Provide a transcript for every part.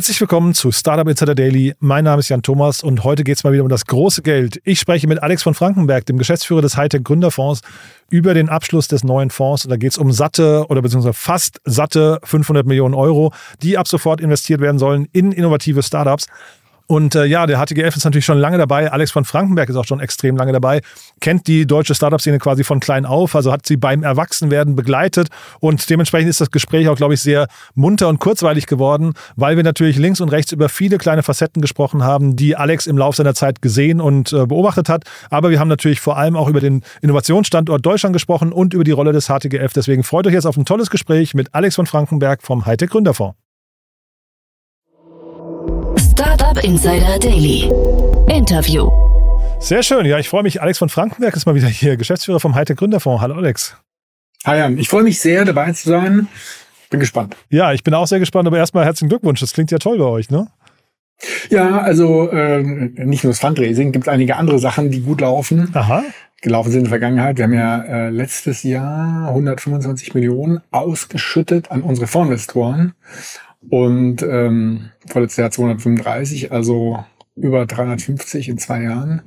Herzlich willkommen zu Startup Insider Daily. Mein Name ist Jan Thomas und heute geht es mal wieder um das große Geld. Ich spreche mit Alex von Frankenberg, dem Geschäftsführer des Hightech Gründerfonds, über den Abschluss des neuen Fonds. Und da geht es um satte oder beziehungsweise fast satte 500 Millionen Euro, die ab sofort investiert werden sollen in innovative Startups. Und äh, ja, der HTGF ist natürlich schon lange dabei. Alex von Frankenberg ist auch schon extrem lange dabei. Kennt die deutsche Startup-Szene quasi von klein auf, also hat sie beim Erwachsenwerden begleitet. Und dementsprechend ist das Gespräch auch, glaube ich, sehr munter und kurzweilig geworden, weil wir natürlich links und rechts über viele kleine Facetten gesprochen haben, die Alex im Laufe seiner Zeit gesehen und äh, beobachtet hat. Aber wir haben natürlich vor allem auch über den Innovationsstandort Deutschland gesprochen und über die Rolle des HTGF. Deswegen freut euch jetzt auf ein tolles Gespräch mit Alex von Frankenberg vom Hightech Gründerfonds. Startup Insider Daily. Interview. Sehr schön. Ja, ich freue mich. Alex von Frankenberg ist mal wieder hier, Geschäftsführer vom Hightech Gründerfonds. Hallo Alex. Hi Jan, ich freue mich sehr, dabei zu sein. Bin gespannt. Ja, ich bin auch sehr gespannt, aber erstmal herzlichen Glückwunsch. Das klingt ja toll bei euch, ne? Ja, also äh, nicht nur das Fundraising, gibt einige andere Sachen, die gut laufen. Aha. Gelaufen sind in der Vergangenheit. Wir haben ja äh, letztes Jahr 125 Millionen ausgeschüttet an unsere Fondsinvestoren und ähm, vorletztes Jahr 235, also über 350 in zwei Jahren.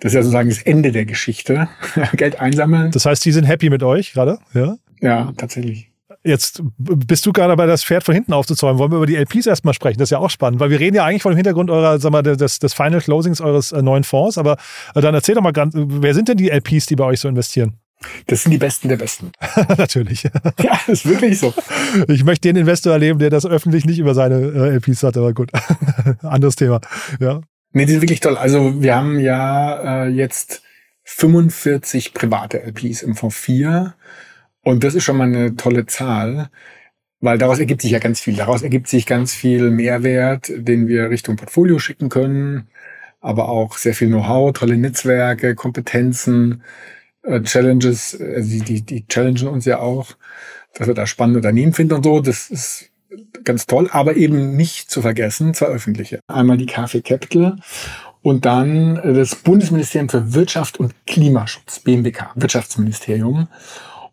Das ist ja sozusagen das Ende der Geschichte. Geld einsammeln. Das heißt, die sind happy mit euch gerade? Ja. Ja, tatsächlich. Jetzt bist du gerade dabei, das Pferd von hinten aufzuzäumen. Wollen wir über die LPs erstmal sprechen? Das ist ja auch spannend, weil wir reden ja eigentlich vor dem Hintergrund eurer, sag mal, des, des Final Closings eures äh, neuen Fonds. Aber äh, dann erzähl doch mal ganz, wer sind denn die LPs, die bei euch so investieren? Das sind die Besten der Besten. Natürlich. Ja, ist wirklich so. Ich möchte den Investor erleben, der das öffentlich nicht über seine äh, LPs hat, aber gut. Anderes Thema. Ja. Nee, die sind wirklich toll. Also wir haben ja äh, jetzt 45 private LPs im Fonds 4 und das ist schon mal eine tolle Zahl, weil daraus ergibt sich ja ganz viel. Daraus ergibt sich ganz viel Mehrwert, den wir Richtung Portfolio schicken können, aber auch sehr viel Know-how, tolle Netzwerke, Kompetenzen, Challenges, also die, die, die challengen uns ja auch, dass wir da spannende Unternehmen finden und so. Das ist ganz toll, aber eben nicht zu vergessen, zwei öffentliche. Einmal die KfW Capital und dann das Bundesministerium für Wirtschaft und Klimaschutz, BMWK, Wirtschaftsministerium.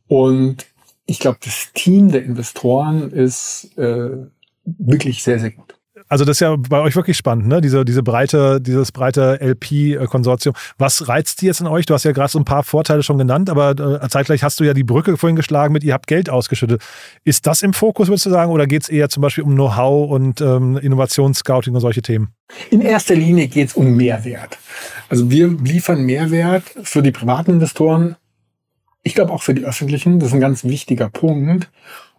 Und ich glaube, das Team der Investoren ist äh, wirklich sehr, sehr gut. Also das ist ja bei euch wirklich spannend, ne? Diese, diese breite, dieses breite LP-Konsortium. Was reizt die jetzt in euch? Du hast ja gerade so ein paar Vorteile schon genannt, aber äh, zeitgleich hast du ja die Brücke vorhin geschlagen mit, ihr habt Geld ausgeschüttet. Ist das im Fokus, würdest du sagen, oder geht es eher zum Beispiel um Know-how und ähm, Innovationsscouting und solche Themen? In erster Linie geht es um Mehrwert. Also wir liefern Mehrwert für die privaten Investoren, ich glaube auch für die öffentlichen. Das ist ein ganz wichtiger Punkt.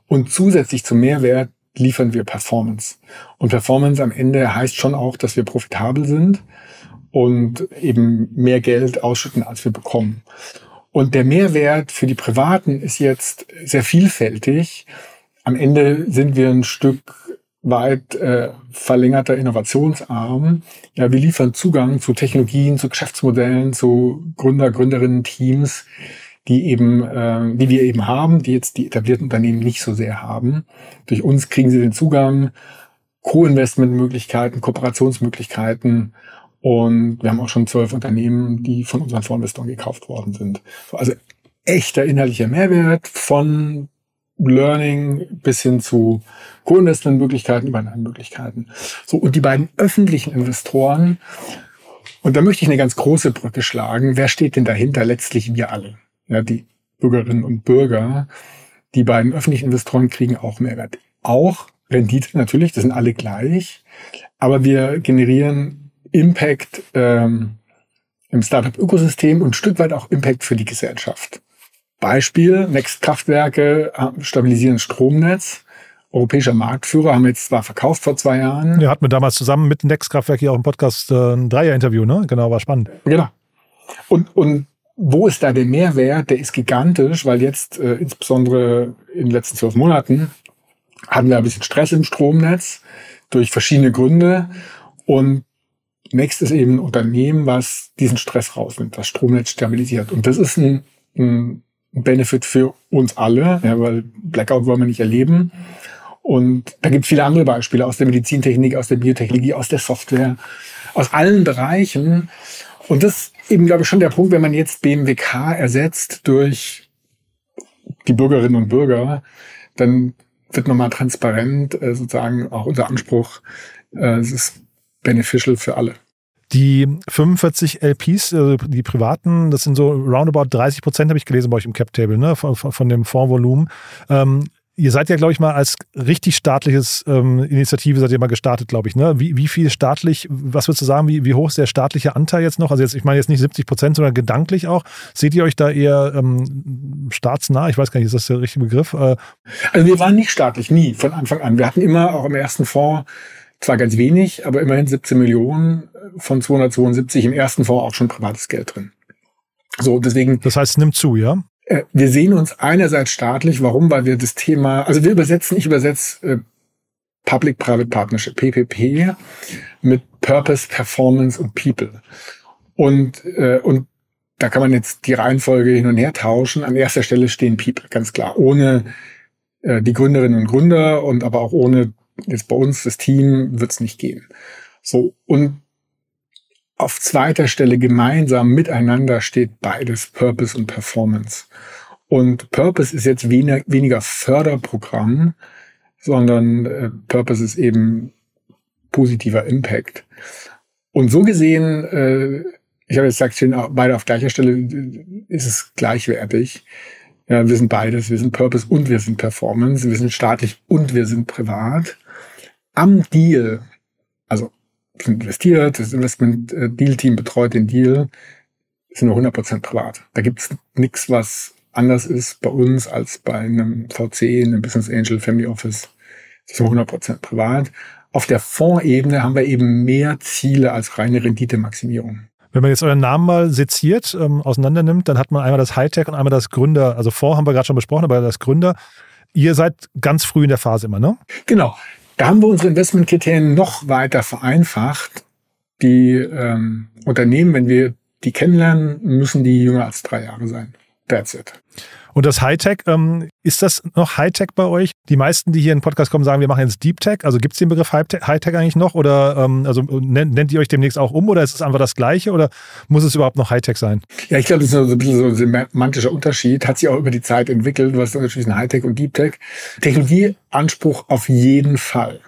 Und zusätzlich zum Mehrwert liefern wir Performance. Und Performance am Ende heißt schon auch, dass wir profitabel sind und eben mehr Geld ausschütten, als wir bekommen. Und der Mehrwert für die Privaten ist jetzt sehr vielfältig. Am Ende sind wir ein Stück weit äh, verlängerter Innovationsarm. Ja, wir liefern Zugang zu Technologien, zu Geschäftsmodellen, zu Gründer, Gründerinnen, Teams, die eben, äh, die wir eben haben, die jetzt die etablierten Unternehmen nicht so sehr haben. Durch uns kriegen sie den Zugang, Co-Investment-Möglichkeiten, Kooperationsmöglichkeiten und wir haben auch schon zwölf Unternehmen, die von unseren Vorinvestoren gekauft worden sind. Also echter inhaltlicher Mehrwert von Learning bis hin zu Co-Investment-Möglichkeiten, Übernahmemöglichkeiten. So, und die beiden öffentlichen Investoren, und da möchte ich eine ganz große Brücke schlagen. Wer steht denn dahinter? Letztlich wir alle ja, die Bürgerinnen und Bürger, die beiden öffentlichen Investoren kriegen auch Mehrwert. Auch Rendite natürlich, das sind alle gleich, aber wir generieren Impact ähm, im Startup-Ökosystem und ein Stück weit auch Impact für die Gesellschaft. Beispiel, Next Kraftwerke stabilisieren Stromnetz. Europäischer Marktführer haben jetzt zwar verkauft vor zwei Jahren. Ja, hatten wir damals zusammen mit Next Kraftwerk hier auch im Podcast äh, ein Dreier-Interview, ne? Genau, war spannend. Genau. Und, und wo ist da der Mehrwert? Der ist gigantisch, weil jetzt äh, insbesondere in den letzten zwölf Monaten hatten wir ein bisschen Stress im Stromnetz durch verschiedene Gründe. Und Next ist eben ein Unternehmen, was diesen Stress rausnimmt, das Stromnetz stabilisiert. Und das ist ein, ein Benefit für uns alle, ja, weil Blackout wollen wir nicht erleben. Und da gibt es viele andere Beispiele aus der Medizintechnik, aus der Biotechnologie, aus der Software, aus allen Bereichen. Und das eben, glaube ich, schon der Punkt, wenn man jetzt BMWK ersetzt durch die Bürgerinnen und Bürger, dann wird nochmal transparent, äh, sozusagen auch unser Anspruch. Äh, es ist beneficial für alle. Die 45 LPs, also die privaten, das sind so roundabout 30 Prozent, habe ich gelesen bei euch im Cap Table, ne, von, von dem Fondsvolumen. Ähm, ihr seid ja, glaube ich, mal als richtig staatliches ähm, Initiative seid ihr mal gestartet, glaube ich. Ne? Wie, wie viel staatlich, was würdest du sagen, wie, wie hoch ist der staatliche Anteil jetzt noch? Also jetzt, ich meine jetzt nicht 70 Prozent, sondern gedanklich auch. Seht ihr euch da eher ähm, staatsnah? Ich weiß gar nicht, ist das der richtige Begriff? Äh, also wir waren nicht staatlich, nie, von Anfang an. Wir hatten immer auch im ersten Fonds zwar ganz wenig, aber immerhin 17 Millionen von 272 im ersten Fonds auch schon privates Geld drin. So, deswegen. Das heißt, es nimmt zu, ja? Äh, wir sehen uns einerseits staatlich. Warum? Weil wir das Thema, also wir übersetzen, ich übersetze äh, Public-Private Partnership, PPP, mit Purpose, Performance und People. Und, äh, und da kann man jetzt die Reihenfolge hin und her tauschen. An erster Stelle stehen People, ganz klar. Ohne äh, die Gründerinnen und Gründer und aber auch ohne jetzt bei uns das Team wird es nicht gehen. So, und auf zweiter Stelle gemeinsam miteinander steht beides, Purpose und Performance. Und Purpose ist jetzt weniger, weniger Förderprogramm, sondern äh, Purpose ist eben positiver Impact. Und so gesehen, äh, ich habe jetzt gesagt, stehen beide auf gleicher Stelle, ist es gleichwertig. Ja, wir sind beides, wir sind Purpose und wir sind Performance, wir sind staatlich und wir sind privat. Am Deal, also sind investiert, das Investment-Deal-Team betreut den Deal, sind nur 100% privat. Da gibt's nichts, was anders ist bei uns als bei einem VC, einem Business Angel, Family Office. Das ist nur 100% privat. Auf der Fondsebene haben wir eben mehr Ziele als reine Renditemaximierung. Wenn man jetzt euren Namen mal seziert, ähm, auseinander nimmt, dann hat man einmal das Hightech und einmal das Gründer. Also Fonds haben wir gerade schon besprochen, aber das Gründer. Ihr seid ganz früh in der Phase immer, ne? Genau. Da haben wir unsere Investmentkriterien noch weiter vereinfacht. Die ähm, Unternehmen, wenn wir die kennenlernen, müssen die jünger als drei Jahre sein. That's it. Und das Hightech, ähm, ist das noch Hightech bei euch? Die meisten, die hier in den Podcast kommen, sagen, wir machen jetzt Deep Tech. Also gibt es den Begriff Hightech eigentlich noch? Oder ähm, also nennt, nennt, ihr euch demnächst auch um oder ist es einfach das Gleiche oder muss es überhaupt noch Hightech sein? Ja, ich glaube, das ist so ein bisschen so ein semantischer Unterschied. Hat sich auch über die Zeit entwickelt, was natürlich ein Hightech und Deep Tech. Technologieanspruch auf jeden Fall.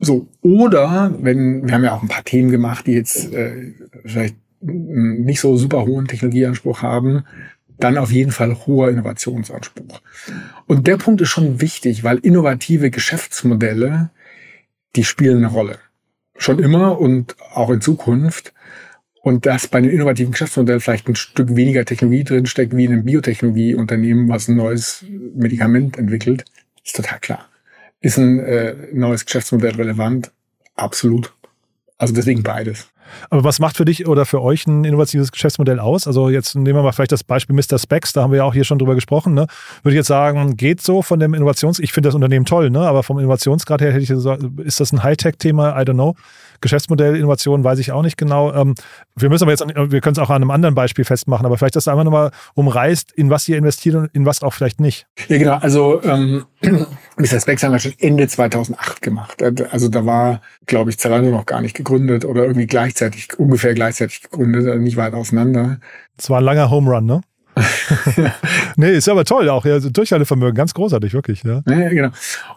So, oder wenn, wir haben ja auch ein paar Themen gemacht, die jetzt äh, vielleicht nicht so super hohen Technologieanspruch haben, dann auf jeden Fall hoher Innovationsanspruch. Und der Punkt ist schon wichtig, weil innovative Geschäftsmodelle, die spielen eine Rolle. Schon immer und auch in Zukunft. Und dass bei einem innovativen Geschäftsmodell vielleicht ein Stück weniger Technologie drinsteckt, wie in einem Biotechnologieunternehmen, was ein neues Medikament entwickelt, ist total klar. Ist ein äh, neues Geschäftsmodell relevant? Absolut. Also deswegen beides. Aber was macht für dich oder für euch ein innovatives Geschäftsmodell aus? Also jetzt nehmen wir mal vielleicht das Beispiel Mr. Specs, da haben wir ja auch hier schon drüber gesprochen. Ne? Würde ich jetzt sagen, geht so von dem Innovations... Ich finde das Unternehmen toll, ne? aber vom Innovationsgrad her hätte ich gesagt, ist das ein Hightech-Thema? I don't know. Geschäftsmodell, Innovation weiß ich auch nicht genau. Ähm, wir müssen aber jetzt, wir können es auch an einem anderen Beispiel festmachen, aber vielleicht, dass du einfach nochmal umreißt, in was ihr investiert und in was auch vielleicht nicht. Ja, genau. Also ähm, Mr. Specs haben wir schon Ende 2008 gemacht. Also da war, glaube ich, Zalando noch gar nicht gegründet oder irgendwie gleichzeitig, ungefähr gleichzeitig gegründet, also nicht weit auseinander. Es war ein langer Home Run, ne? nee, ist aber toll auch. Ja, Durchhaltevermögen, ganz großartig, wirklich. Ja. ja, genau.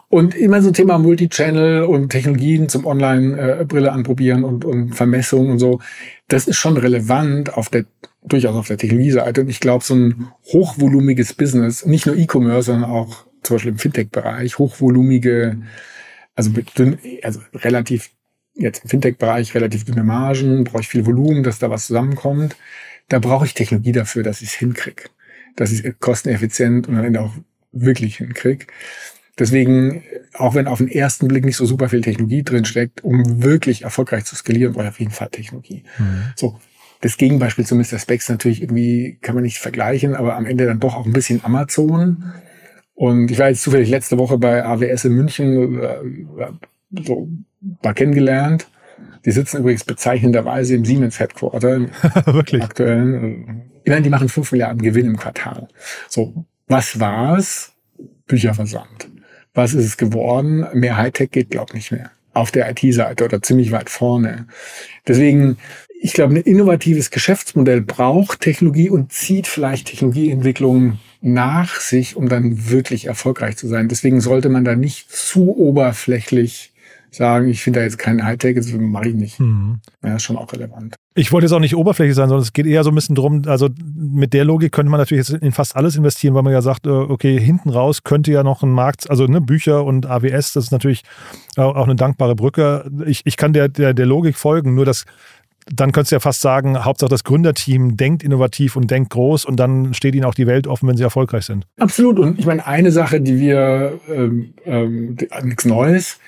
Und immer so Thema Multichannel und Technologien zum Online-Brille anprobieren und, und Vermessung und so. Das ist schon relevant auf der, durchaus auf der Technologieseite. Und ich glaube, so ein hochvolumiges Business, nicht nur E-Commerce, sondern auch zum Beispiel im Fintech-Bereich, hochvolumige, also, dünn, also relativ, jetzt im Fintech-Bereich relativ dünne Margen, brauche ich viel Volumen, dass da was zusammenkommt da brauche ich Technologie dafür, dass ich es hinkriege. Dass ich es kosteneffizient und am Ende auch wirklich hinkriege. Deswegen, auch wenn auf den ersten Blick nicht so super viel Technologie drin steckt, um wirklich erfolgreich zu skalieren, brauche ich auf jeden Fall Technologie. Mhm. So. Das Gegenbeispiel zu Mr. Specs natürlich irgendwie kann man nicht vergleichen, aber am Ende dann doch auch ein bisschen Amazon. Und ich war jetzt zufällig letzte Woche bei AWS in München, äh, so, war kennengelernt. Die sitzen übrigens bezeichnenderweise im Siemens Headquarter. Wirklich? Aktuell. Ich meine, die machen 5 Milliarden Gewinn im Quartal. So, was war's? Bücherversand. Was ist es geworden? Mehr Hightech geht, glaub nicht mehr. Auf der IT-Seite oder ziemlich weit vorne. Deswegen, ich glaube, ein innovatives Geschäftsmodell braucht Technologie und zieht vielleicht Technologieentwicklungen nach sich, um dann wirklich erfolgreich zu sein. Deswegen sollte man da nicht zu oberflächlich sagen, ich finde da jetzt keinen Hightech, das mache ich nicht. Mhm. Ja, ist schon auch relevant. Ich wollte jetzt auch nicht oberflächlich sein, sondern es geht eher so ein bisschen drum, also mit der Logik könnte man natürlich jetzt in fast alles investieren, weil man ja sagt, äh, okay, hinten raus könnte ja noch ein Markt, also ne, Bücher und AWS, das ist natürlich auch eine dankbare Brücke. Ich, ich kann der, der, der Logik folgen, nur das dann könntest du ja fast sagen, Hauptsache das Gründerteam denkt innovativ und denkt groß und dann steht ihnen auch die Welt offen, wenn sie erfolgreich sind. Absolut. Und ich meine, eine Sache, die wir, ähm, ähm, nichts Neues,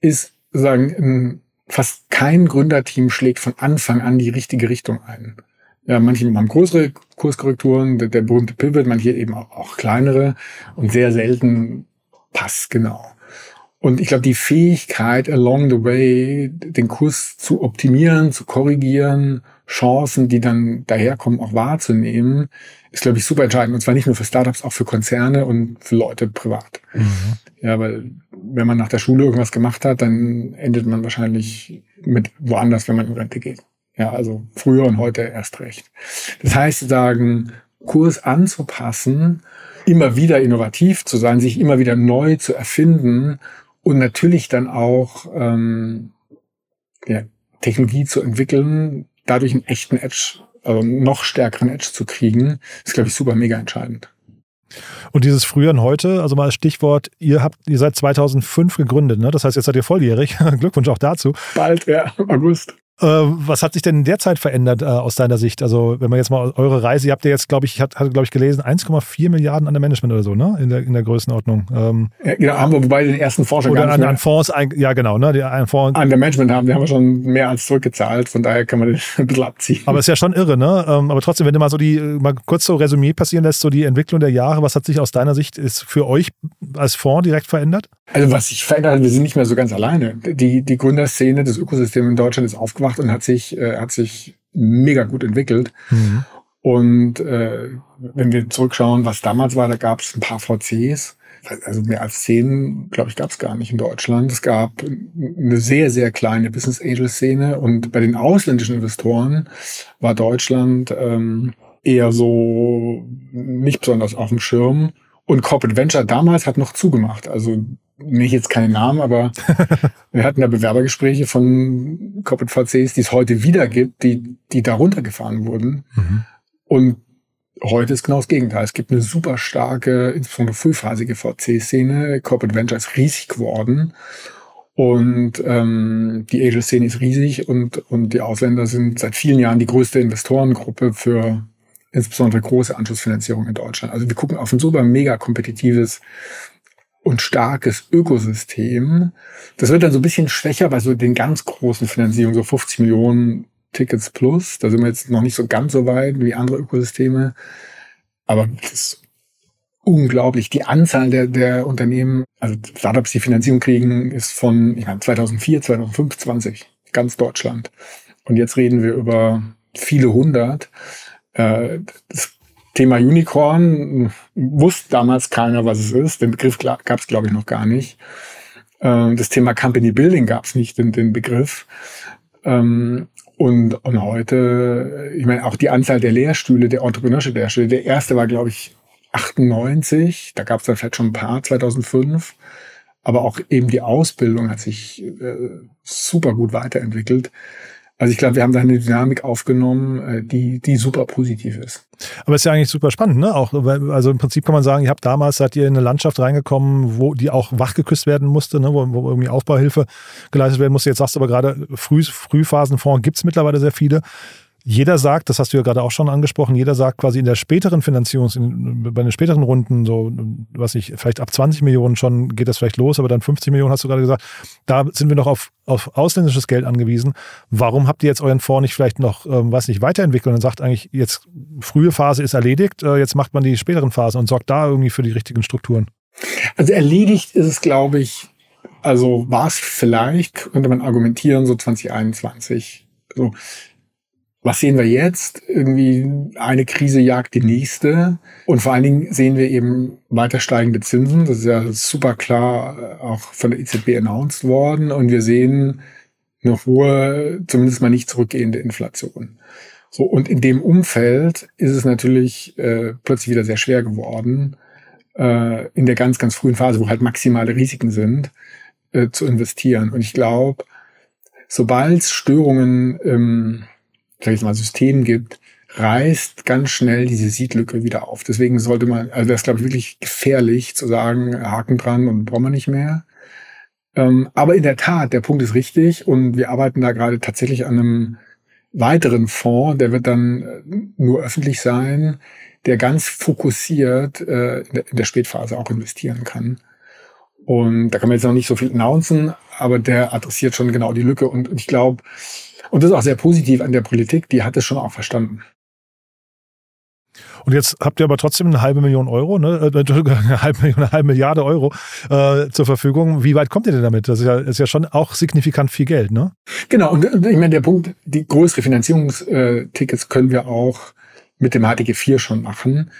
ist sagen, fast kein Gründerteam schlägt von Anfang an die richtige Richtung ein. Ja, manche haben größere Kurskorrekturen, der, der berühmte Pivot, manche eben auch, auch kleinere und sehr selten passt genau. Und ich glaube, die Fähigkeit, along the way den Kurs zu optimieren, zu korrigieren, Chancen, die dann daherkommen, auch wahrzunehmen, ist, glaube ich, super entscheidend. Und zwar nicht nur für Startups, auch für Konzerne und für Leute privat. Mhm. Ja, weil wenn man nach der Schule irgendwas gemacht hat, dann endet man wahrscheinlich mit woanders, wenn man in Rente geht. Ja, also früher und heute erst recht. Das heißt, sagen, Kurs anzupassen, immer wieder innovativ zu sein, sich immer wieder neu zu erfinden und natürlich dann auch ähm, ja, Technologie zu entwickeln, dadurch einen echten Edge, also noch stärkeren Edge zu kriegen, ist, glaube ich, super mega entscheidend. Und dieses Früher und Heute, also mal als Stichwort, ihr habt, ihr seid 2005 gegründet, ne? Das heißt, jetzt seid ihr volljährig. Glückwunsch auch dazu. Bald, ja, August. Äh, was hat sich denn in der Zeit verändert äh, aus deiner Sicht? Also, wenn man jetzt mal eure Reise, ihr habt ja jetzt, glaube ich, hat, hatte, glaube ich, gelesen, 1,4 Milliarden an der Management oder so, ne? In der, in der Größenordnung. Ähm, ja, genau, haben wir bei den ersten Forscher Oder an, an, Fonds, ja genau, ne? Die, ein Fonds. An der Management haben, die haben wir schon mehr als zurückgezahlt, von daher kann man das ein bisschen abziehen. Aber ist ja schon irre, ne? Ähm, aber trotzdem, wenn du mal so die, mal kurz so Resümee passieren lässt, so die Entwicklung der Jahre, was hat sich aus deiner Sicht ist für euch als Fonds direkt verändert? Also was sich verändert hat, wir sind nicht mehr so ganz alleine. Die, die Gründerszene, das Ökosystem in Deutschland ist aufgewacht und hat sich, äh, hat sich mega gut entwickelt. Mhm. Und äh, wenn wir zurückschauen, was damals war, da gab es ein paar VCs. Also mehr als zehn, glaube ich, gab es gar nicht in Deutschland. Es gab eine sehr, sehr kleine Business Angel Szene und bei den ausländischen Investoren war Deutschland ähm, eher so nicht besonders auf dem Schirm. Und Corporate Venture damals hat noch zugemacht. Also nicht jetzt keine Namen, aber wir hatten da Bewerbergespräche von Corporate VCs, die es heute wieder gibt, die, die da runtergefahren wurden. Mhm. Und heute ist genau das Gegenteil. Es gibt eine super starke, insbesondere frühphasige VC-Szene. Corporate Venture ist riesig geworden. Und ähm, die Asia-Szene ist riesig und, und die Ausländer sind seit vielen Jahren die größte Investorengruppe für insbesondere große Anschlussfinanzierung in Deutschland. Also wir gucken auf ein super mega kompetitives und starkes Ökosystem. Das wird dann so ein bisschen schwächer bei so den ganz großen Finanzierungen, so 50 Millionen Tickets plus. Da sind wir jetzt noch nicht so ganz so weit wie andere Ökosysteme. Aber das ist unglaublich. Die Anzahl der, der Unternehmen, also Startups, die Finanzierung kriegen, ist von ich meine, 2004, 2005, 20, ganz Deutschland. Und jetzt reden wir über viele hundert. Äh, das Thema Unicorn wusste damals keiner, was es ist. Den Begriff gab es, glaube ich, noch gar nicht. Ähm, das Thema Company Building gab es nicht, den, den Begriff. Ähm, und, und heute, ich meine, auch die Anzahl der Lehrstühle, der Entrepreneurship-Lehrstühle. Der erste war, glaube ich, 98. Da gab es dann vielleicht schon ein paar, 2005. Aber auch eben die Ausbildung hat sich äh, super gut weiterentwickelt. Also ich glaube, wir haben da eine Dynamik aufgenommen, äh, die, die super positiv ist. Aber ist ja eigentlich super spannend, ne? Auch, also im Prinzip kann man sagen, ihr habt damals, seid ihr in eine Landschaft reingekommen, wo die auch wachgeküsst werden musste, ne? wo, wo irgendwie Aufbauhilfe geleistet werden musste. Jetzt sagst du aber gerade, Früh, Frühphasenfonds gibt es mittlerweile sehr viele jeder sagt, das hast du ja gerade auch schon angesprochen, jeder sagt quasi in der späteren Finanzierungs, in, bei den späteren Runden, so, was ich, vielleicht ab 20 Millionen schon geht das vielleicht los, aber dann 50 Millionen hast du gerade gesagt, da sind wir noch auf, auf ausländisches Geld angewiesen. Warum habt ihr jetzt euren Fonds nicht vielleicht noch, ähm, weiß nicht, weiterentwickelt und sagt eigentlich, jetzt frühe Phase ist erledigt, äh, jetzt macht man die späteren Phasen und sorgt da irgendwie für die richtigen Strukturen? Also erledigt ist es, glaube ich, also war es vielleicht, könnte man argumentieren, so 2021. So, was sehen wir jetzt? Irgendwie eine Krise jagt die nächste. Und vor allen Dingen sehen wir eben weiter steigende Zinsen. Das ist ja super klar äh, auch von der EZB announced worden. Und wir sehen eine hohe, zumindest mal nicht zurückgehende Inflation. So, und in dem Umfeld ist es natürlich äh, plötzlich wieder sehr schwer geworden, äh, in der ganz, ganz frühen Phase, wo halt maximale Risiken sind, äh, zu investieren. Und ich glaube, sobald Störungen im sag ich mal, System gibt, reißt ganz schnell diese Siedlücke wieder auf. Deswegen sollte man, also das ist, glaube ich, wirklich gefährlich zu sagen, Haken dran und brauchen wir nicht mehr. Ähm, aber in der Tat, der Punkt ist richtig und wir arbeiten da gerade tatsächlich an einem weiteren Fonds, der wird dann äh, nur öffentlich sein, der ganz fokussiert äh, in der Spätphase auch investieren kann. Und da kann man jetzt noch nicht so viel announcen, aber der adressiert schon genau die Lücke. Und ich glaube, und das ist auch sehr positiv an der Politik, die hat es schon auch verstanden. Und jetzt habt ihr aber trotzdem eine halbe Million Euro, ne? Äh, eine halbe, Million, eine halbe Milliarde Euro äh, zur Verfügung. Wie weit kommt ihr denn damit? Das ist ja, ist ja schon auch signifikant viel Geld, ne? Genau, und ich meine, der Punkt, die größere Finanzierungstickets können wir auch mit dem HTG 4 schon machen.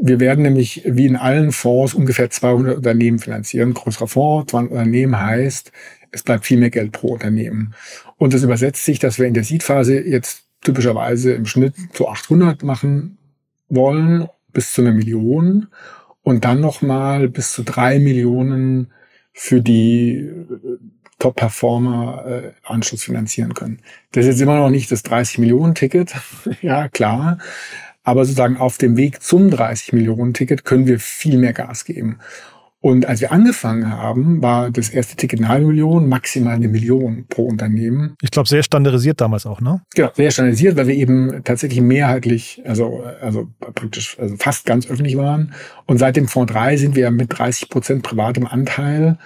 Wir werden nämlich wie in allen Fonds ungefähr 200 Unternehmen finanzieren. Größerer Fonds, 200 Unternehmen heißt, es bleibt viel mehr Geld pro Unternehmen. Und das übersetzt sich, dass wir in der Seed-Phase jetzt typischerweise im Schnitt so 800 machen wollen bis zu einer Million und dann nochmal bis zu drei Millionen für die äh, Top-Performer äh, Anschluss finanzieren können. Das ist jetzt immer noch nicht das 30 Millionen Ticket, ja klar, aber sozusagen auf dem Weg zum 30 Millionen Ticket können wir viel mehr Gas geben. Und als wir angefangen haben, war das erste Ticket eine halbe Million, maximal eine Million pro Unternehmen. Ich glaube, sehr standardisiert damals auch, ne? Genau, sehr standardisiert, weil wir eben tatsächlich mehrheitlich, also, also praktisch also fast ganz öffentlich waren. Und seit dem Fonds 3 sind wir mit 30 Prozent privatem Anteil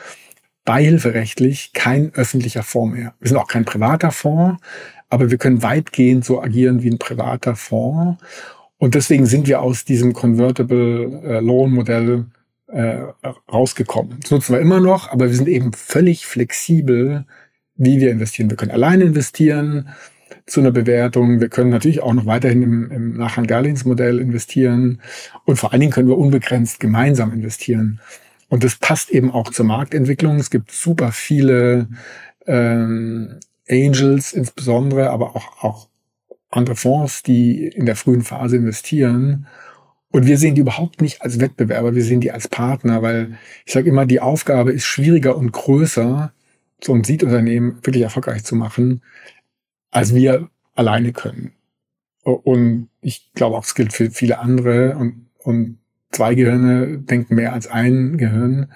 beihilferechtlich kein öffentlicher Fonds mehr. Wir sind auch kein privater Fonds, aber wir können weitgehend so agieren wie ein privater Fonds. Und deswegen sind wir aus diesem Convertible äh, Loan Modell äh, rausgekommen. Das nutzen wir immer noch, aber wir sind eben völlig flexibel, wie wir investieren. Wir können alleine investieren zu einer Bewertung. Wir können natürlich auch noch weiterhin im, im Nachrang-Darlehensmodell investieren. Und vor allen Dingen können wir unbegrenzt gemeinsam investieren. Und das passt eben auch zur Marktentwicklung. Es gibt super viele ähm, Angels insbesondere, aber auch, auch andere Fonds, die in der frühen Phase investieren und wir sehen die überhaupt nicht als Wettbewerber, wir sehen die als Partner, weil ich sage immer, die Aufgabe ist schwieriger und größer, so ein Seed-Unternehmen wirklich erfolgreich zu machen, als wir alleine können. Und ich glaube auch, es gilt für viele andere. Und, und zwei Gehirne denken mehr als ein Gehirn.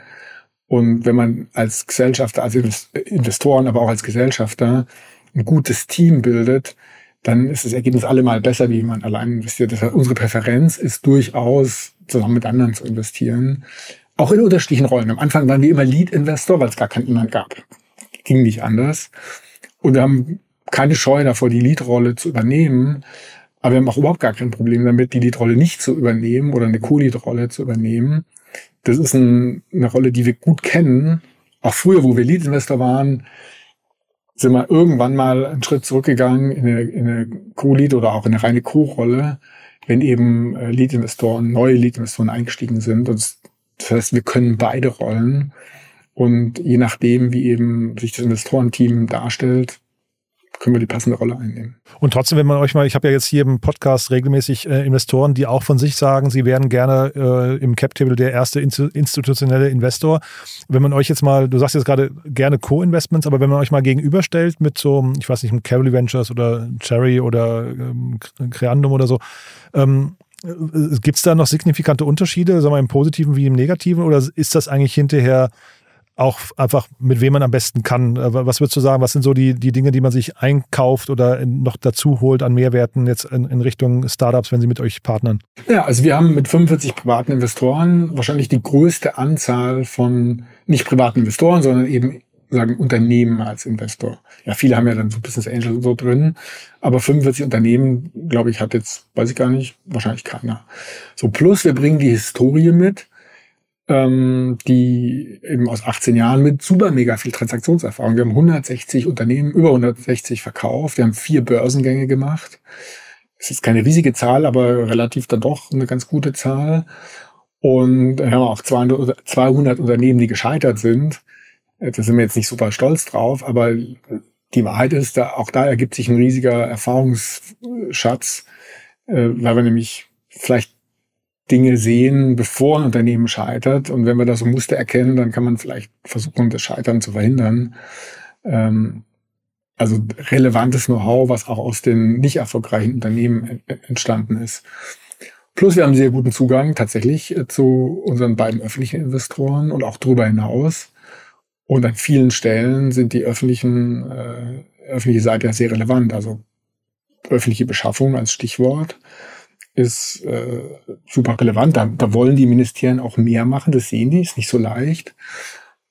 Und wenn man als Gesellschafter, als Investoren, aber auch als Gesellschafter ein gutes Team bildet, dann ist das Ergebnis allemal besser, wie man allein investiert. Das heißt, unsere Präferenz ist durchaus, zusammen mit anderen zu investieren. Auch in unterschiedlichen Rollen. Am Anfang waren wir immer Lead-Investor, weil es gar keinen anderen gab. Ging nicht anders. Und wir haben keine Scheu davor, die Lead-Rolle zu übernehmen. Aber wir haben auch überhaupt gar kein Problem damit, die Lead-Rolle nicht zu übernehmen oder eine Co-Lead-Rolle zu übernehmen. Das ist ein, eine Rolle, die wir gut kennen. Auch früher, wo wir Lead-Investor waren, sind wir irgendwann mal einen Schritt zurückgegangen in eine, in eine Co-Lead oder auch in eine reine Co-Rolle, wenn eben äh, Lead-Investoren, neue Lead-Investoren eingestiegen sind. Und das heißt, wir können beide Rollen. Und je nachdem, wie eben sich das Investorenteam darstellt, können wir die passende Rolle einnehmen. Und trotzdem, wenn man euch mal, ich habe ja jetzt hier im Podcast regelmäßig äh, Investoren, die auch von sich sagen, sie wären gerne äh, im Cap-Table der erste institutionelle Investor. Wenn man euch jetzt mal, du sagst jetzt gerade gerne Co-Investments, aber wenn man euch mal gegenüberstellt mit so, ich weiß nicht, einem Cavalry Ventures oder Cherry oder ähm, Creandum oder so, ähm, äh, Gibt es da noch signifikante Unterschiede, sagen wir im Positiven wie im Negativen, oder ist das eigentlich hinterher auch einfach, mit wem man am besten kann. Äh, was würdest du sagen, was sind so die, die Dinge, die man sich einkauft oder noch dazu holt an Mehrwerten jetzt in, in Richtung Startups, wenn sie mit euch partnern? Ja, also wir haben mit 45 privaten Investoren wahrscheinlich die größte Anzahl von nicht privaten Investoren, sondern eben sagen Unternehmen als Investor. Ja, viele haben ja dann so Business Angel und so drin, aber 45 Unternehmen, glaube ich, hat jetzt, weiß ich gar nicht, wahrscheinlich keiner. So plus wir bringen die Historie mit ähm, die eben aus 18 Jahren mit super mega viel Transaktionserfahrung. Wir haben 160 Unternehmen, über 160 verkauft. Wir haben vier Börsengänge gemacht. Es ist keine riesige Zahl, aber relativ dann doch eine ganz gute Zahl. Und wir haben auch 200, 200 Unternehmen, die gescheitert sind. Da sind wir jetzt nicht super stolz drauf, aber die Wahrheit ist, da, auch da ergibt sich ein riesiger Erfahrungsschatz, äh, weil wir nämlich vielleicht Dinge sehen, bevor ein Unternehmen scheitert. Und wenn wir da so Muster erkennen, dann kann man vielleicht versuchen, das Scheitern zu verhindern. Ähm, also relevantes Know-how, was auch aus den nicht erfolgreichen Unternehmen entstanden ist. Plus wir haben sehr guten Zugang tatsächlich äh, zu unseren beiden öffentlichen Investoren und auch darüber hinaus. Und an vielen Stellen sind die öffentlichen, äh, öffentliche Seite ja sehr relevant. Also öffentliche Beschaffung als Stichwort ist äh, super relevant. Da, da wollen die Ministerien auch mehr machen, das sehen die, ist nicht so leicht.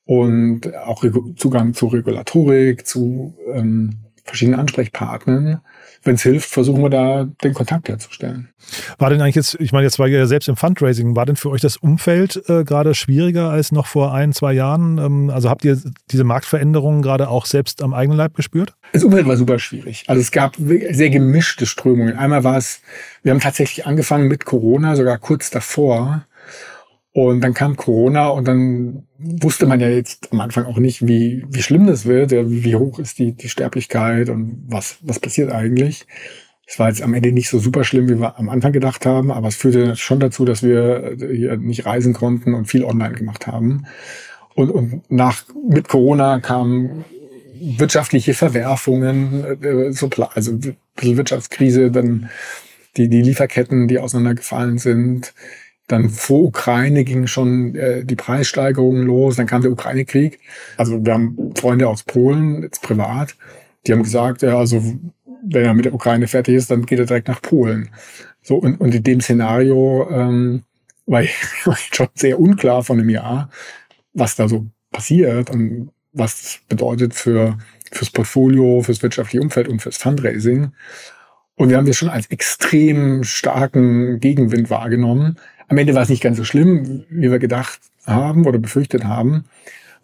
Und auch Zugang zu Regulatorik, zu ähm, verschiedenen Ansprechpartnern wenn es hilft, versuchen wir da den Kontakt herzustellen. War denn eigentlich jetzt, ich meine, jetzt war ihr ja selbst im Fundraising, war denn für euch das Umfeld äh, gerade schwieriger als noch vor ein, zwei Jahren? Ähm, also habt ihr diese Marktveränderungen gerade auch selbst am eigenen Leib gespürt? Das Umfeld war super schwierig. Also es gab sehr gemischte Strömungen. Einmal war es, wir haben tatsächlich angefangen mit Corona, sogar kurz davor. Und dann kam Corona und dann wusste man ja jetzt am Anfang auch nicht, wie, wie schlimm das wird, wie hoch ist die, die Sterblichkeit und was, was passiert eigentlich. Es war jetzt am Ende nicht so super schlimm, wie wir am Anfang gedacht haben, aber es führte schon dazu, dass wir hier nicht reisen konnten und viel online gemacht haben. Und, und nach, mit Corona kamen wirtschaftliche Verwerfungen, äh, also ein bisschen Wirtschaftskrise, dann die, die Lieferketten, die auseinandergefallen sind, dann vor Ukraine ging schon äh, die Preissteigerungen los, dann kam der Ukraine-Krieg. Also wir haben Freunde aus Polen, jetzt privat, die haben gesagt, ja, also wenn er mit der Ukraine fertig ist, dann geht er direkt nach Polen. So, und, und in dem Szenario ähm, war, ich, war ich schon sehr unklar von einem Jahr, was da so passiert und was das bedeutet für fürs Portfolio, fürs wirtschaftliche Umfeld und fürs Fundraising. Und wir haben das schon als extrem starken Gegenwind wahrgenommen. Am Ende war es nicht ganz so schlimm, wie wir gedacht haben oder befürchtet haben.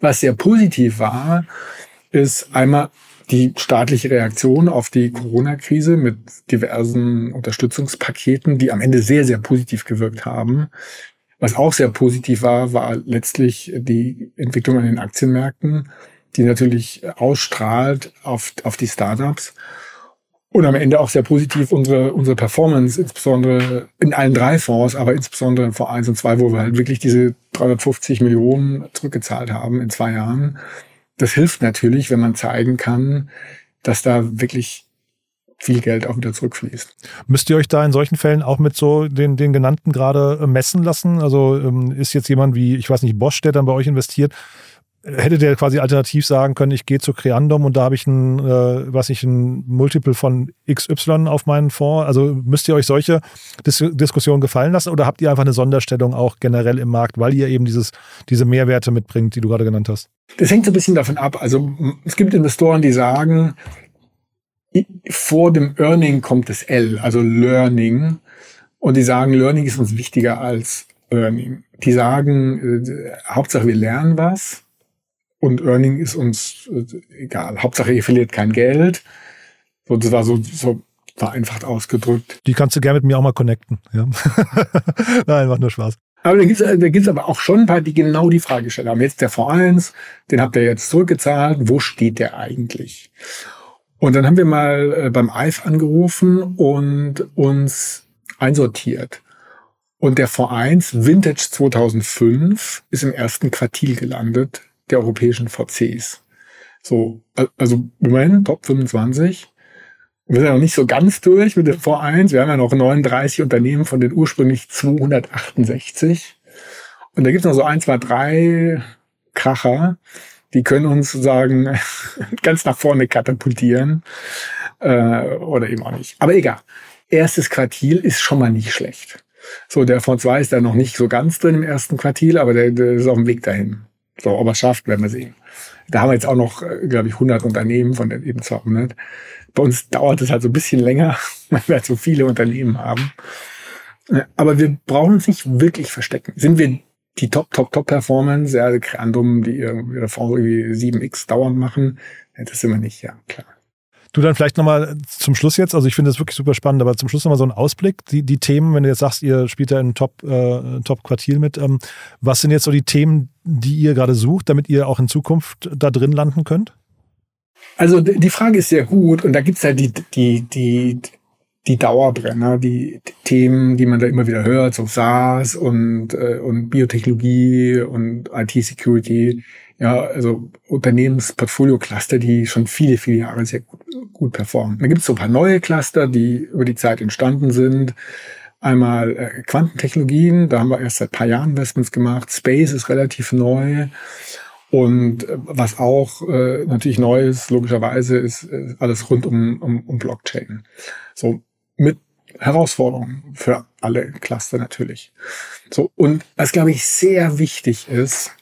Was sehr positiv war, ist einmal die staatliche Reaktion auf die Corona-Krise mit diversen Unterstützungspaketen, die am Ende sehr, sehr positiv gewirkt haben. Was auch sehr positiv war, war letztlich die Entwicklung an den Aktienmärkten, die natürlich ausstrahlt auf, auf die Startups und am Ende auch sehr positiv unsere, unsere Performance, insbesondere in allen drei Fonds, aber insbesondere in Fonds 1 und 2, wo wir halt wirklich diese 350 Millionen zurückgezahlt haben in zwei Jahren. Das hilft natürlich, wenn man zeigen kann, dass da wirklich viel Geld auch wieder zurückfließt. Müsst ihr euch da in solchen Fällen auch mit so den, den genannten gerade messen lassen? Also ähm, ist jetzt jemand wie, ich weiß nicht, Bosch, der dann bei euch investiert, hätte der quasi alternativ sagen können, ich gehe zu Creandum und da habe ich ein, äh, was ich, ein Multiple von XY auf meinen Fonds. Also müsst ihr euch solche Dis Diskussionen gefallen lassen oder habt ihr einfach eine Sonderstellung auch generell im Markt, weil ihr eben dieses, diese Mehrwerte mitbringt, die du gerade genannt hast? Das hängt so ein bisschen davon ab. Also es gibt Investoren, die sagen, vor dem Earning kommt das L, also Learning. Und die sagen, Learning ist uns wichtiger als Earning. Die sagen, äh, Hauptsache wir lernen was und Earning ist uns äh, egal. Hauptsache, ihr verliert kein Geld. So, das war so, so vereinfacht ausgedrückt. Die kannst du gerne mit mir auch mal connecten. Ja. Nein, macht nur Spaß. Aber da gibt es da gibt's aber auch schon ein paar, die genau die Frage stellen haben. Jetzt der V1, den habt ihr jetzt zurückgezahlt. Wo steht der eigentlich? Und dann haben wir mal äh, beim EIF angerufen und uns einsortiert. Und der V1 Vintage 2005 ist im ersten Quartil gelandet der europäischen VCs. So, also immerhin Top 25. Wir sind ja noch nicht so ganz durch mit dem V1. Wir haben ja noch 39 Unternehmen von den ursprünglich 268. Und da gibt es noch so ein, zwei, drei Kracher, die können uns sozusagen ganz nach vorne katapultieren. Äh, oder eben auch nicht. Aber egal. Erstes Quartil ist schon mal nicht schlecht. So, der Fonds 2 ist da noch nicht so ganz drin im ersten Quartil, aber der, der ist auf dem Weg dahin. So, ob er schafft, werden wir sehen. Da haben wir jetzt auch noch, äh, glaube ich, 100 Unternehmen von den eben 200. Bei uns dauert es halt so ein bisschen länger, weil wir halt so viele Unternehmen haben. Äh, aber wir brauchen uns nicht wirklich verstecken. Sind wir die Top, Top, Top Performance, ja, Creandum, die ihre Fonds irgendwie 7x dauernd machen, das sind wir nicht, ja, klar. Du dann vielleicht nochmal zum Schluss jetzt, also ich finde das wirklich super spannend, aber zum Schluss nochmal so ein Ausblick. Die, die Themen, wenn du jetzt sagst, ihr spielt da in Top, äh, Top Quartil mit, ähm, was sind jetzt so die Themen, die ihr gerade sucht, damit ihr auch in Zukunft da drin landen könnt? Also die Frage ist sehr gut und da gibt's ja die, die, die, die Dauerbrenner, die Themen, die man da immer wieder hört, so SaaS und, äh, und Biotechnologie und IT-Security, ja, also Unternehmensportfolio-Cluster, die schon viele, viele Jahre sehr gut, gut performen. Da gibt es so ein paar neue Cluster, die über die Zeit entstanden sind. Einmal äh, Quantentechnologien, da haben wir erst seit paar Jahren Investments gemacht. Space ist relativ neu. Und äh, was auch äh, natürlich neu ist, logischerweise, ist äh, alles rund um, um, um Blockchain. So mit Herausforderungen für alle Cluster natürlich. So, und was, glaube ich, sehr wichtig ist,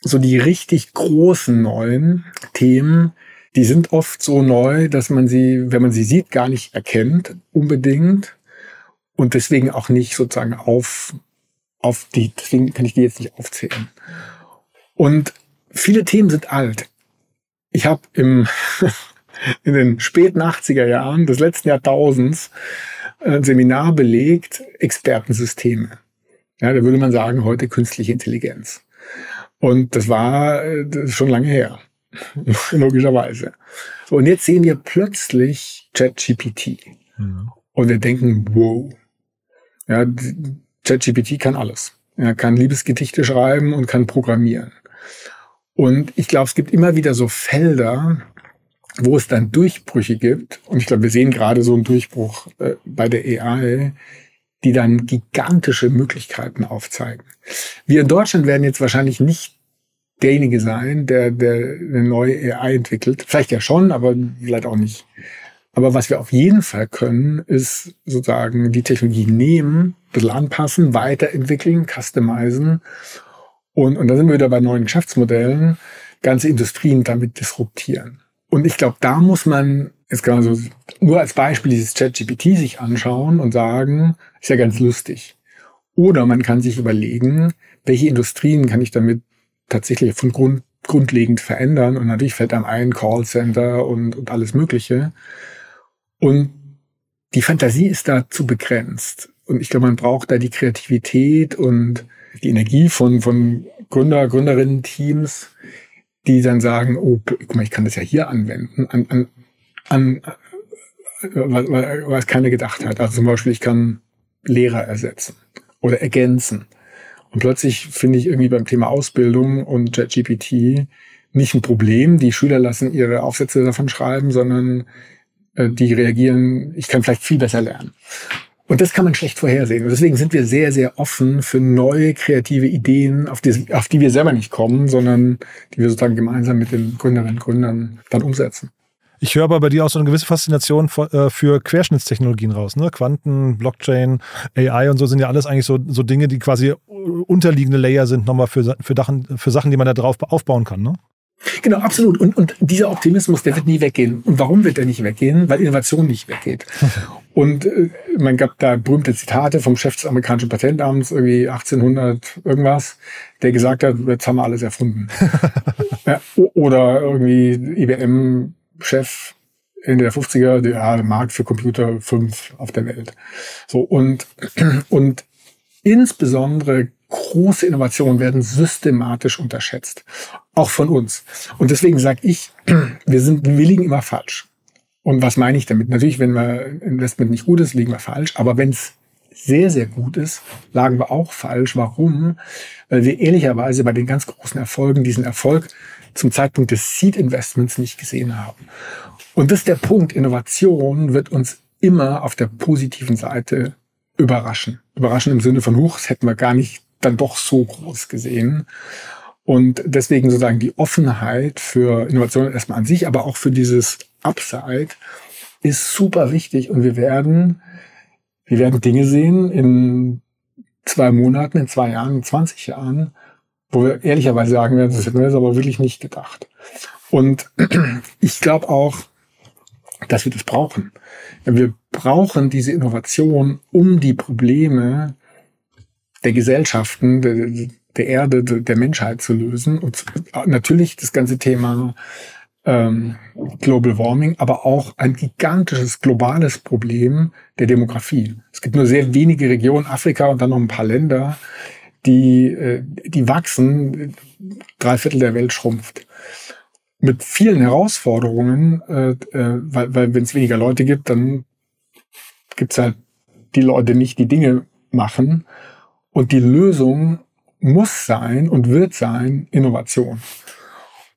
so die richtig großen neuen Themen, die sind oft so neu, dass man sie, wenn man sie sieht, gar nicht erkennt, unbedingt. Und deswegen auch nicht sozusagen auf, auf die, deswegen kann ich die jetzt nicht aufzählen. Und viele Themen sind alt. Ich habe im in den späten 80er Jahren des letzten Jahrtausends ein Seminar belegt, Expertensysteme. Ja, da würde man sagen, heute künstliche Intelligenz. Und das war das ist schon lange her, logischerweise. So, und jetzt sehen wir plötzlich ChatGPT. Mhm. Und wir denken, wow. Ja, ChatGPT kann alles. Er kann Liebesgedichte schreiben und kann programmieren. Und ich glaube, es gibt immer wieder so Felder, wo es dann Durchbrüche gibt, und ich glaube, wir sehen gerade so einen Durchbruch äh, bei der AI, die dann gigantische Möglichkeiten aufzeigen. Wir in Deutschland werden jetzt wahrscheinlich nicht derjenige sein, der, der eine neue AI entwickelt. Vielleicht ja schon, aber vielleicht auch nicht. Aber was wir auf jeden Fall können, ist sozusagen die Technologie nehmen, ein bisschen anpassen, weiterentwickeln, customizen. Und, und da sind wir wieder bei neuen Geschäftsmodellen, ganze Industrien damit disruptieren. Und ich glaube, da muss man jetzt kann man so nur als Beispiel dieses ChatGPT sich anschauen und sagen, ist ja ganz lustig. Oder man kann sich überlegen, welche Industrien kann ich damit tatsächlich von Grund, grundlegend verändern. Und natürlich fällt einem ein Callcenter und, und alles Mögliche. Und die Fantasie ist da zu begrenzt. Und ich glaube, man braucht da die Kreativität und die Energie von, von Gründer, Gründerinnen-Teams, die dann sagen, oh, guck mal, ich kann das ja hier anwenden, an, an, an was, was keiner gedacht hat. Also zum Beispiel, ich kann Lehrer ersetzen oder ergänzen. Und plötzlich finde ich irgendwie beim Thema Ausbildung und JetGPT nicht ein Problem. Die Schüler lassen ihre Aufsätze davon schreiben, sondern äh, die reagieren, ich kann vielleicht viel besser lernen. Und das kann man schlecht vorhersehen. Und deswegen sind wir sehr, sehr offen für neue kreative Ideen, auf die, auf die wir selber nicht kommen, sondern die wir sozusagen gemeinsam mit den Gründerinnen und Gründern dann umsetzen. Ich höre aber bei dir auch so eine gewisse Faszination äh, für Querschnittstechnologien raus. Ne? Quanten, Blockchain, AI und so sind ja alles eigentlich so, so Dinge, die quasi unterliegende Layer sind nochmal für, für, Dachen, für Sachen, die man da drauf aufbauen kann. Ne? Genau, absolut. Und, und dieser Optimismus, der wird nie weggehen. Und warum wird er nicht weggehen? Weil Innovation nicht weggeht. Und äh, man gab da berühmte Zitate vom Chef des amerikanischen Patentamts, irgendwie 1800 irgendwas, der gesagt hat, jetzt haben wir alles erfunden. ja, oder irgendwie IBM-Chef Ende der 50er, der Markt für Computer 5 auf der Welt. So, und, und insbesondere große Innovationen werden systematisch unterschätzt. Auch von uns. Und deswegen sage ich, wir sind, wir liegen immer falsch. Und was meine ich damit? Natürlich, wenn wir Investment nicht gut ist, liegen wir falsch. Aber wenn es sehr, sehr gut ist, lagen wir auch falsch. Warum? Weil wir ehrlicherweise bei den ganz großen Erfolgen diesen Erfolg zum Zeitpunkt des Seed Investments nicht gesehen haben. Und das ist der Punkt. Innovation wird uns immer auf der positiven Seite überraschen. Überraschen im Sinne von, huch, das hätten wir gar nicht dann doch so groß gesehen. Und deswegen sozusagen die Offenheit für Innovation erstmal an sich, aber auch für dieses Upside ist super wichtig. Und wir werden, wir werden Dinge sehen in zwei Monaten, in zwei Jahren, in 20 Jahren, wo wir ehrlicherweise sagen werden, das hätten wir jetzt aber wirklich nicht gedacht. Und ich glaube auch, dass wir das brauchen. Wir brauchen diese Innovation, um die Probleme der Gesellschaften, der, der Erde, der Menschheit zu lösen. Und natürlich das ganze Thema ähm, Global Warming, aber auch ein gigantisches globales Problem der Demografie. Es gibt nur sehr wenige Regionen, Afrika und dann noch ein paar Länder, die, äh, die wachsen, drei Viertel der Welt schrumpft. mit vielen Herausforderungen, äh, äh, weil, weil wenn es weniger Leute gibt, dann gibt's halt die Leute nicht, die Dinge machen. Und die Lösung muss sein und wird sein Innovation.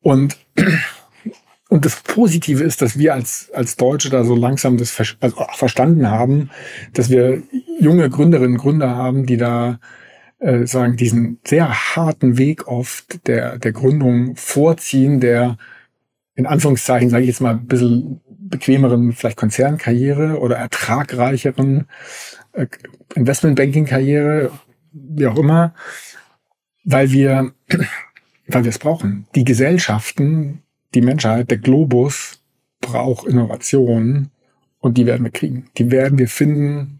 Und, und das Positive ist, dass wir als, als Deutsche da so langsam das also verstanden haben, dass wir junge Gründerinnen und Gründer haben, die da äh, sagen, diesen sehr harten Weg oft der, der Gründung vorziehen, der in Anführungszeichen, sage ich jetzt mal, ein bisschen bequemeren, vielleicht Konzernkarriere oder ertragreicheren äh, Investmentbanking-Karriere, wie auch immer, weil wir, weil wir es brauchen. Die Gesellschaften, die Menschheit, der Globus braucht Innovation und die werden wir kriegen. Die werden wir finden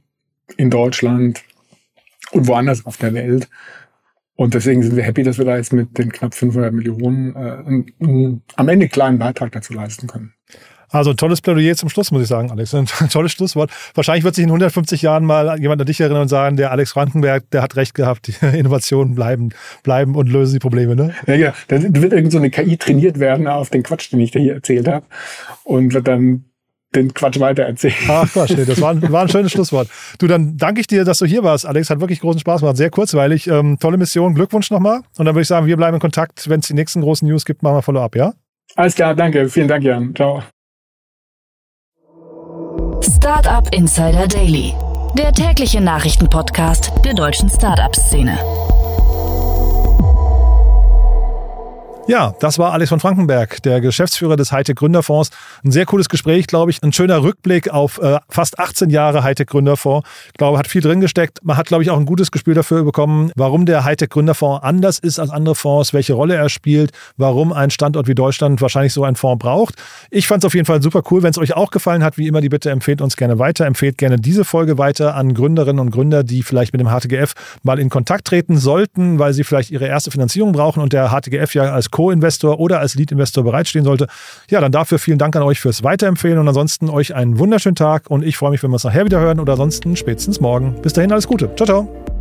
in Deutschland und woanders auf der Welt. Und deswegen sind wir happy, dass wir da jetzt mit den knapp 500 Millionen äh, einen, am Ende einen kleinen Beitrag dazu leisten können. Also ein tolles Plädoyer zum Schluss, muss ich sagen, Alex. Ein tolles Schlusswort. Wahrscheinlich wird sich in 150 Jahren mal jemand an dich erinnern und sagen, der Alex Frankenberg, der hat recht gehabt, die Innovationen bleiben, bleiben und lösen die Probleme. Ne? Ja, ja. Da wird irgend so eine KI trainiert werden auf den Quatsch, den ich dir hier erzählt habe. Und wird dann den Quatsch weitererzählen. Ach Quatsch, das war ein, war ein schönes Schlusswort. Du, dann danke ich dir, dass du hier warst, Alex. Hat wirklich großen Spaß gemacht. Sehr kurzweilig. Ähm, tolle Mission. Glückwunsch nochmal. Und dann würde ich sagen, wir bleiben in Kontakt. Wenn es die nächsten großen News gibt, machen wir Follow-up, ja? Alles klar, danke. Vielen Dank, Jan. Ciao. Startup Insider Daily, der tägliche Nachrichtenpodcast der deutschen Startup-Szene. Ja, das war Alex von Frankenberg, der Geschäftsführer des Hightech Gründerfonds. Ein sehr cooles Gespräch, glaube ich. Ein schöner Rückblick auf äh, fast 18 Jahre Hightech Gründerfonds. Ich glaube, hat viel drin gesteckt. Man hat, glaube ich, auch ein gutes Gespür dafür bekommen, warum der Hightech Gründerfonds anders ist als andere Fonds, welche Rolle er spielt, warum ein Standort wie Deutschland wahrscheinlich so einen Fonds braucht. Ich fand es auf jeden Fall super cool. Wenn es euch auch gefallen hat, wie immer, die Bitte empfehlt uns gerne weiter. Empfehlt gerne diese Folge weiter an Gründerinnen und Gründer, die vielleicht mit dem HTGF mal in Kontakt treten sollten, weil sie vielleicht ihre erste Finanzierung brauchen und der HTGF ja als Co-Investor oder als Lead-Investor bereitstehen sollte. Ja, dann dafür vielen Dank an euch fürs Weiterempfehlen und ansonsten euch einen wunderschönen Tag und ich freue mich, wenn wir uns nachher wieder hören oder ansonsten spätestens morgen. Bis dahin alles Gute. Ciao, ciao.